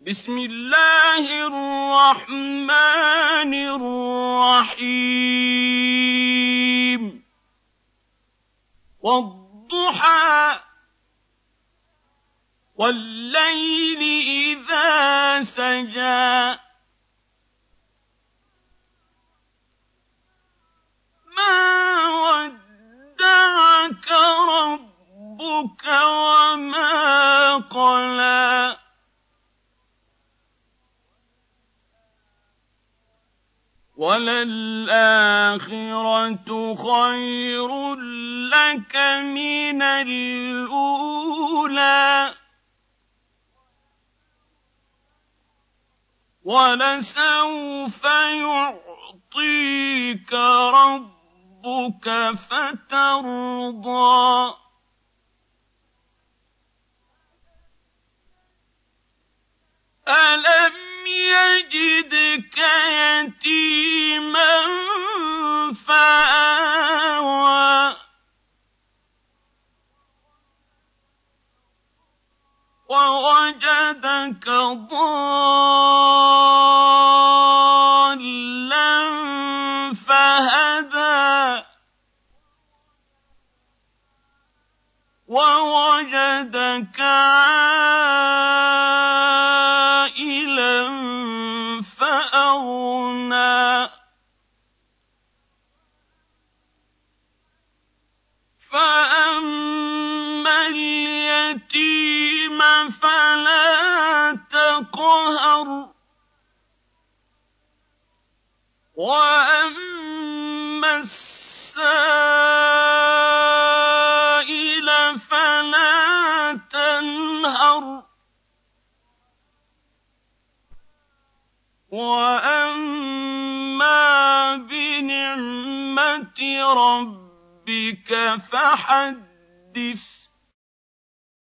بسم الله الرحمن الرحيم. والضحى والليل إذا سجى. ما ودعك ربك وما قلى. وَلَلْآخِرَةُ خَيْرٌ لَّكَ مِنَ الْأُولَىٰ. وَلَسَوْفَ يُعْطِيكَ رَبُّكَ فَتَرْضَىٰ. وَوَجَدَكَ ضَالًّا فَهَدَىٰ. وَوَجَدَكَ عَائِلًا فَلَا تَقْهَرْ. وَأَمَّا السَّائِلَ فَلَا تَنْهَرْ. وَأَمَّا بِنِعْمَةِ رَبِّكَ فَحَدِّثْ.